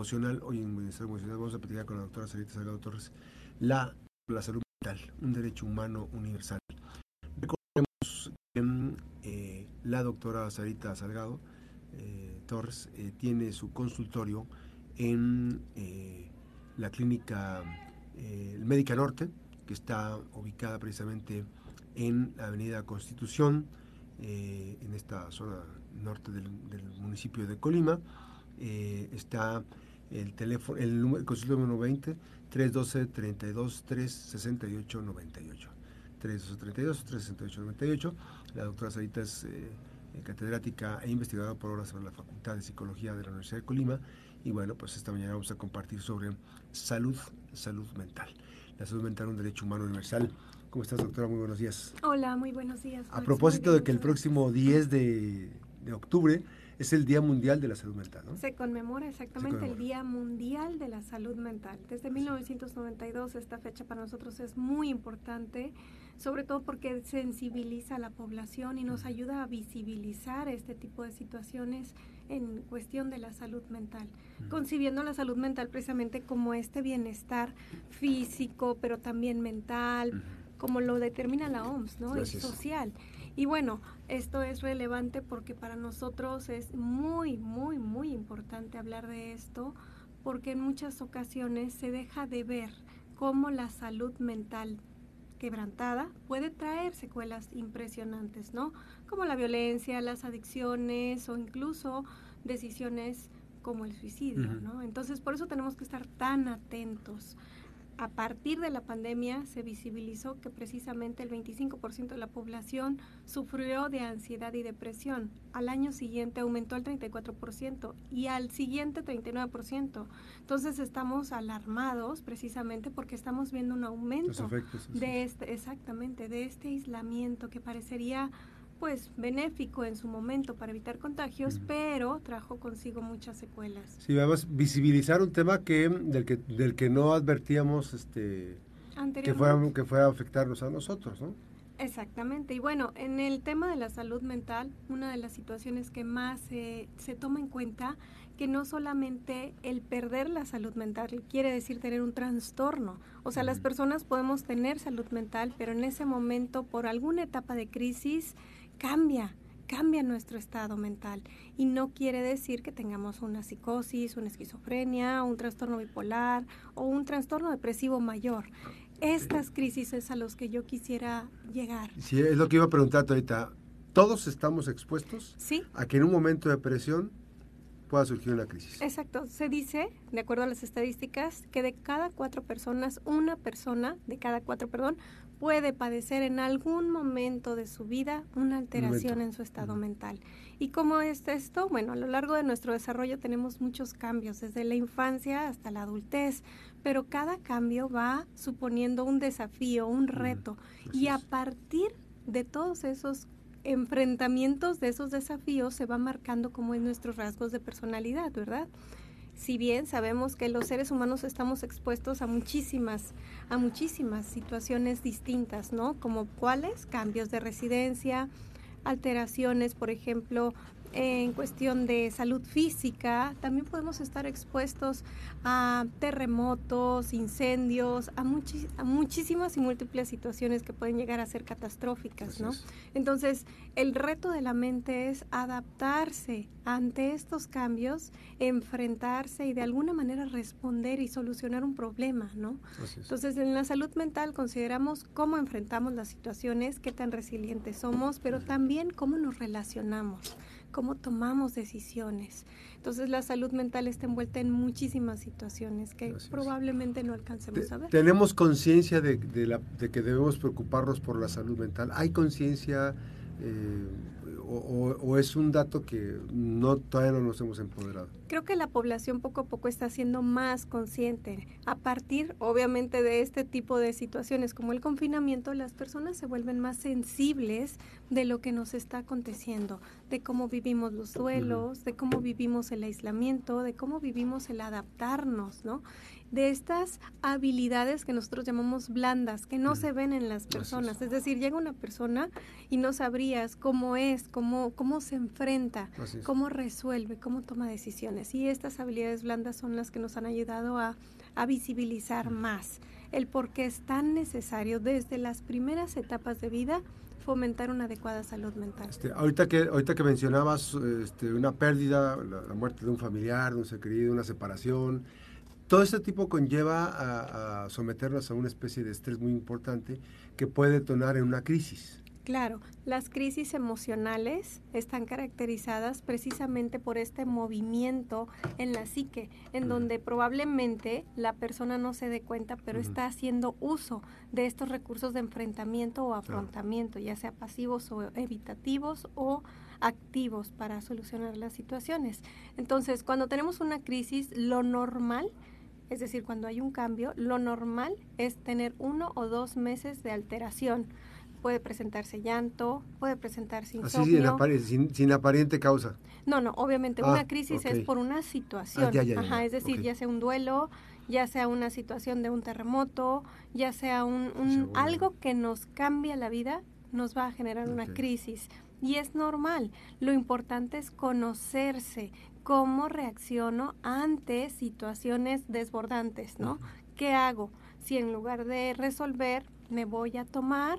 emocional. Hoy en Bienestar Emocional vamos a platicar con la doctora Sarita Salgado Torres la, la salud mental, un derecho humano universal. Recordemos que eh, la doctora Sarita Salgado eh, Torres eh, tiene su consultorio en la clínica Médica Norte, que está ubicada precisamente en la Avenida Constitución, en esta zona norte del, municipio de Colima. está el teléfono, el, número, consultorio número 20 312 32 368 98. 312 32 368 98. La doctora Sarita es eh, eh, catedrática e investigadora por horas en la Facultad de Psicología de la Universidad de Colima. Y bueno, pues esta mañana vamos a compartir sobre salud, salud mental. La salud mental es un derecho humano universal. ¿Cómo estás, doctora? Muy buenos días. Hola, muy buenos días. A propósito de que el próximo 10 de, de octubre es el Día Mundial de la Salud Mental, ¿no? Se conmemora exactamente el Día Mundial de la Salud Mental. Desde 1992 esta fecha para nosotros es muy importante, sobre todo porque sensibiliza a la población y nos ayuda a visibilizar este tipo de situaciones en cuestión de la salud mental, concibiendo la salud mental precisamente como este bienestar físico, pero también mental, como lo determina la OMS, ¿no? Es social. Y bueno, esto es relevante porque para nosotros es muy, muy, muy importante hablar de esto porque en muchas ocasiones se deja de ver cómo la salud mental quebrantada puede traer secuelas impresionantes, ¿no? Como la violencia, las adicciones o incluso decisiones como el suicidio, ¿no? Entonces, por eso tenemos que estar tan atentos a partir de la pandemia se visibilizó que precisamente el 25% de la población sufrió de ansiedad y depresión. Al año siguiente aumentó al 34% y al siguiente 39%. Entonces estamos alarmados precisamente porque estamos viendo un aumento de este exactamente de este aislamiento que parecería pues benéfico en su momento para evitar contagios, pero trajo consigo muchas secuelas. Sí, vamos a visibilizar un tema que del que del que no advertíamos este que fuera que fuera a afectarnos a nosotros, ¿no? Exactamente. Y bueno, en el tema de la salud mental, una de las situaciones que más se toma en cuenta que no solamente el perder la salud mental quiere decir tener un trastorno. O sea, las personas podemos tener salud mental, pero en ese momento, por alguna etapa de crisis, cambia, cambia nuestro estado mental y no quiere decir que tengamos una psicosis, una esquizofrenia, un trastorno bipolar o un trastorno depresivo mayor. Estas crisis es a los que yo quisiera llegar. Sí, es lo que iba a preguntar ahorita. ¿Todos estamos expuestos ¿Sí? a que en un momento de presión pueda surgir una crisis? Exacto. Se dice, de acuerdo a las estadísticas, que de cada cuatro personas, una persona, de cada cuatro, perdón, puede padecer en algún momento de su vida una alteración en su estado mental. ¿Y cómo es esto? Bueno, a lo largo de nuestro desarrollo tenemos muchos cambios, desde la infancia hasta la adultez, pero cada cambio va suponiendo un desafío, un reto, y a partir de todos esos enfrentamientos, de esos desafíos, se va marcando como en nuestros rasgos de personalidad, ¿verdad? si bien sabemos que los seres humanos estamos expuestos a muchísimas, a muchísimas situaciones distintas, ¿no? Como cuáles, cambios de residencia, alteraciones, por ejemplo, en cuestión de salud física, también podemos estar expuestos a terremotos, incendios, a, muchísimas y múltiples situaciones que pueden llegar a ser catastróficas, ¿no? Entonces, el reto de la mente es adaptarse ante estos cambios, enfrentarse y de alguna manera responder y solucionar un problema, ¿no? Entonces, en la salud mental consideramos cómo enfrentamos las situaciones, qué tan resilientes somos, pero también cómo nos relacionamos cómo tomamos decisiones. Entonces la salud mental está envuelta en muchísimas situaciones que probablemente no alcancemos a ver. Tenemos conciencia de, de, que debemos preocuparnos por la salud mental. ¿Hay conciencia eh, o, es un dato que no todavía no nos hemos empoderado? Creo que la población poco a poco está siendo más consciente. A partir, obviamente, de este tipo de situaciones como el confinamiento, las personas se vuelven más sensibles de lo que nos está aconteciendo, de cómo vivimos los duelos, de cómo vivimos el aislamiento, de cómo vivimos el adaptarnos, ¿no? de estas habilidades que nosotros llamamos blandas, que no se ven en las personas. Es. decir, llega una persona y no sabrías cómo es, cómo, cómo se enfrenta, cómo resuelve, cómo toma decisiones. Y estas habilidades blandas son las que nos han ayudado a, a visibilizar más el por qué es tan necesario desde las primeras etapas de vida fomentar una adecuada salud mental. Este, ahorita que ahorita que mencionabas este, una pérdida, la, muerte de un familiar, de un ser querido, una separación, todo este tipo conlleva a, a, someternos a una especie de estrés muy importante que puede detonar en una crisis. Claro, las crisis emocionales están caracterizadas precisamente por este movimiento en la psique, en donde probablemente la persona no se dé cuenta, pero está haciendo uso de estos recursos de enfrentamiento o afrontamiento, ya sea pasivos o evitativos o activos para solucionar las situaciones. Entonces, cuando tenemos una crisis, lo normal es decir, cuando hay un cambio, lo normal es tener uno o dos meses de alteración puede presentarse llanto, puede presentarse insomnio. Así sin, sin, aparente causa. No, no, obviamente una ah, crisis es por una situación. Ah, Ajá, es decir, ya sea un duelo, ya sea una situación de un terremoto, ya sea un, algo que nos cambia la vida, nos va a generar una crisis. Y es normal. Lo importante es conocerse, cómo reacciono ante situaciones desbordantes, ¿no? ¿Qué hago? Si en lugar de resolver, me voy a tomar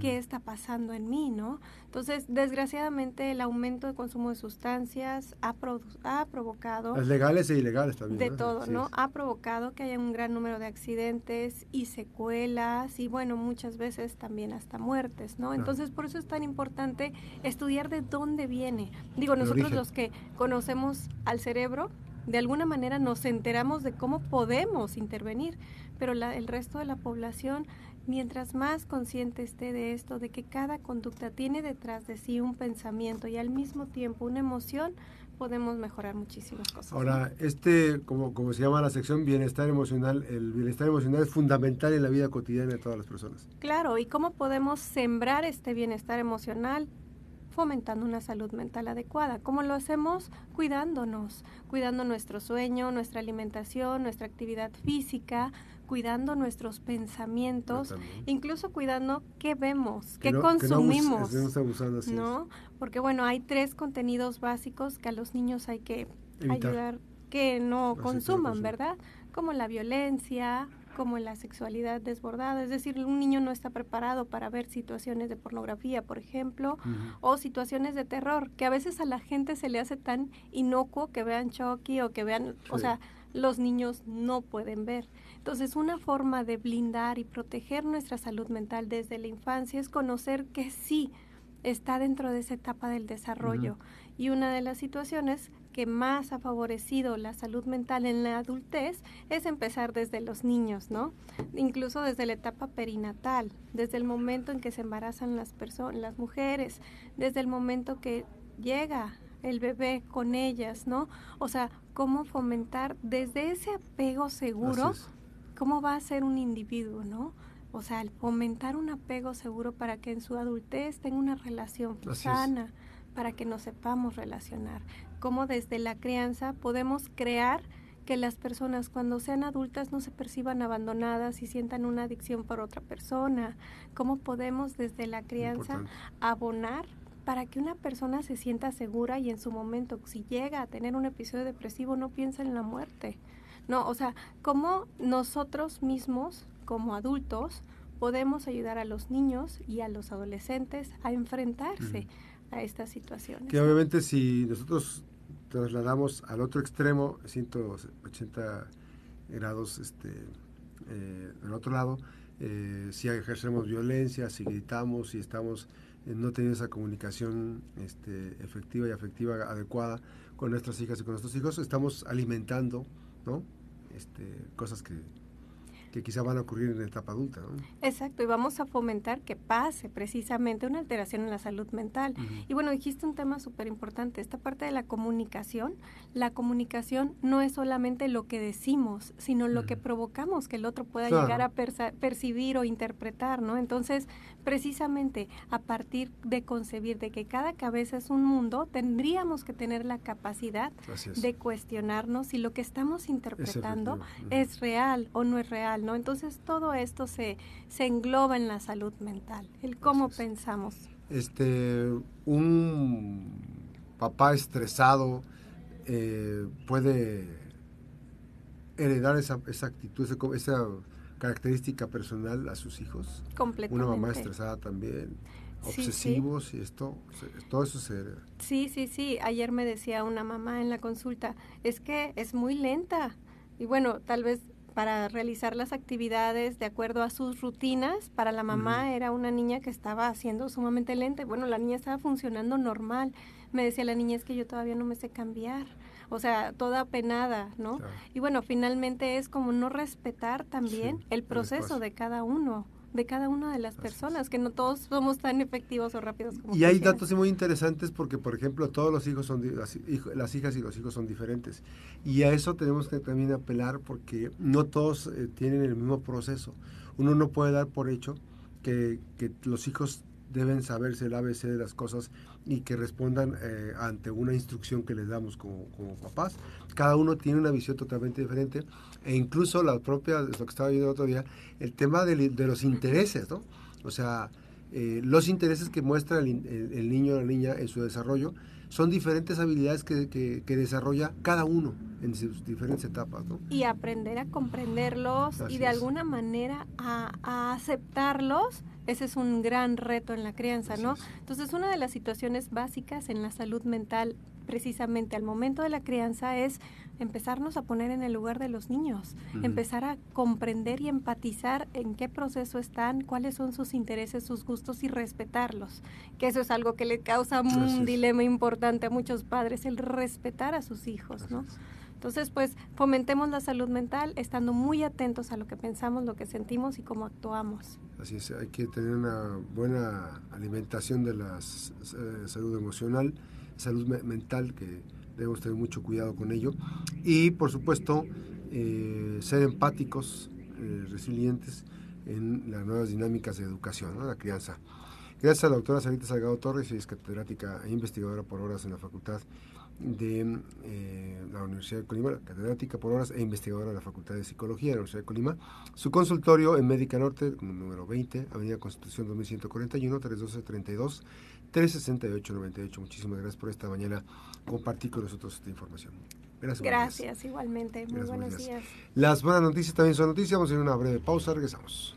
qué está pasando en mí, ¿no? Entonces, desgraciadamente, el aumento de consumo de sustancias ha, ha provocado... Las legales e ilegales también. De todo, ¿no? Ha provocado que haya un gran número de accidentes y secuelas y, bueno, muchas veces también hasta muertes, ¿no? Entonces, por eso es tan importante estudiar de dónde viene. Digo, nosotros los que conocemos al cerebro, de alguna manera nos enteramos de cómo podemos intervenir, pero el resto de la población Mientras más consciente esté de esto, de que cada conducta tiene detrás de sí un pensamiento y al mismo tiempo una emoción, podemos mejorar muchísimas cosas. Ahora, este, como, como se llama la sección bienestar emocional, el bienestar emocional es fundamental en la vida cotidiana de todas las personas. Claro, ¿y cómo podemos sembrar este bienestar emocional? fomentando una salud mental adecuada. ¿Cómo lo hacemos? Cuidándonos, cuidando nuestro sueño, nuestra alimentación, nuestra actividad física, cuidando nuestros pensamientos, incluso cuidando qué vemos, qué consumimos. no, Porque bueno, hay tres contenidos básicos que a los niños hay que ayudar que no consuman, ¿verdad? Como la violencia, como la sexualidad desbordada, es decir, un niño no está preparado para ver situaciones de pornografía, por ejemplo, o situaciones de terror, que a veces a la gente se le hace tan inocuo que vean Chucky o que vean, o sea, los niños no pueden ver. Entonces, una forma de blindar y proteger nuestra salud mental desde la infancia es conocer que sí está dentro de esa etapa del desarrollo. Y una de las situaciones que más ha favorecido la salud mental en la adultez es empezar desde los niños, ¿no? Incluso desde la etapa perinatal, desde el momento en que se embarazan las personas, las mujeres, desde el momento que llega el bebé con ellas, ¿no? O sea, cómo fomentar desde ese apego seguro cómo va a ser un individuo, ¿no? O sea, el fomentar un apego seguro para que en su adultez tenga una relación sana, para que nos sepamos relacionar. Cómo desde la crianza podemos crear que las personas cuando sean adultas no se perciban abandonadas y sientan una adicción por otra persona. Cómo podemos desde la crianza abonar para que una persona se sienta segura y en su momento, si llega a tener un episodio depresivo, no piensa en la muerte. No, o sea, cómo nosotros mismos, como adultos, podemos ayudar a los niños y a los adolescentes a enfrentarse a estas situaciones. Que obviamente si nosotros trasladamos al otro extremo, 180 grados este, eh, del otro lado, eh, si ejercemos violencia, si gritamos, si estamos no teniendo esa comunicación este, efectiva y afectiva adecuada con nuestras hijas y con nuestros hijos, estamos alimentando ¿no? Este, cosas que, que quizá van a ocurrir en la etapa adulta. Exacto, y vamos a fomentar que pase precisamente una alteración en la salud mental. Y bueno, dijiste un tema súper importante, esta parte de la comunicación. La comunicación no es solamente lo que decimos, sino lo que provocamos que el otro pueda llegar a percibir o interpretar, ¿no? Entonces, precisamente a partir de concebir de que cada cabeza es un mundo, tendríamos que tener la capacidad de cuestionarnos si lo que estamos interpretando es real o no es real ¿no? Entonces todo esto se, se engloba en la salud mental, el cómo pensamos. Este, un papá estresado eh, puede heredar esa, esa actitud, esa, característica personal a sus hijos. Completamente. Una mamá estresada también, obsesivos y esto, todo eso se hereda. Sí, sí, sí. Ayer me decía una mamá en la consulta, es que es muy lenta. Y bueno, tal vez para realizar las actividades de acuerdo a sus rutinas. Para la mamá era una niña que estaba haciendo sumamente lenta. Bueno, la niña estaba funcionando normal. Me decía la niña es que yo todavía no me sé cambiar. O sea, toda penada, ¿no? Y bueno, finalmente es como no respetar también el proceso de cada uno de cada una de las personas, que no todos somos tan efectivos o rápidos como Y hay datos muy interesantes porque, por ejemplo, todos los hijos son, las, hijas y los hijos son diferentes. Y a eso tenemos que también apelar porque no todos eh, tienen el mismo proceso. Uno no puede dar por hecho que, que los hijos deben saberse el ABC de las cosas y que respondan eh, ante una instrucción que les damos como, como, papás. Cada uno tiene una visión totalmente diferente e incluso la propia, lo que estaba viendo el otro día, el tema de, de los intereses, ¿no? O sea, eh, los intereses que muestra el, el, niño o la niña en su desarrollo son diferentes habilidades que, que, desarrolla cada uno en sus diferentes etapas. ¿no? Y aprender a comprenderlos y de alguna manera a, a aceptarlos ese es un gran reto en la crianza, ¿no? Entonces, una de las situaciones básicas en la salud mental, precisamente al momento de la crianza, es empezarnos a poner en el lugar de los niños, empezar a comprender y empatizar en qué proceso están, cuáles son sus intereses, sus gustos y respetarlos. Que eso es algo que le causa un dilema importante a muchos padres, el respetar a sus hijos, ¿no? Entonces, pues fomentemos la salud mental estando muy atentos a lo que pensamos, lo que sentimos y cómo actuamos. Así es, hay que tener una buena alimentación de la eh, salud emocional, salud mental, que debemos tener mucho cuidado con ello. Y, por supuesto, eh, ser empáticos, eh, resilientes en las nuevas dinámicas de educación, ¿no? la crianza. Gracias a la doctora Sarita Salgado Torres, es catedrática e investigadora por horas en la Facultad de eh, la Universidad de Colima, catedrática por horas e investigadora de la Facultad de Psicología de la Universidad de Colima. Su consultorio en Médica Norte, número 20, Avenida Constitución 2141, 312-32, 368-98. Muchísimas gracias por esta mañana compartir con nosotros esta información. Gracias. Gracias, igualmente. Muy buenos días. Las buenas noticias también son noticias. Vamos a hacer una breve pausa. Regresamos.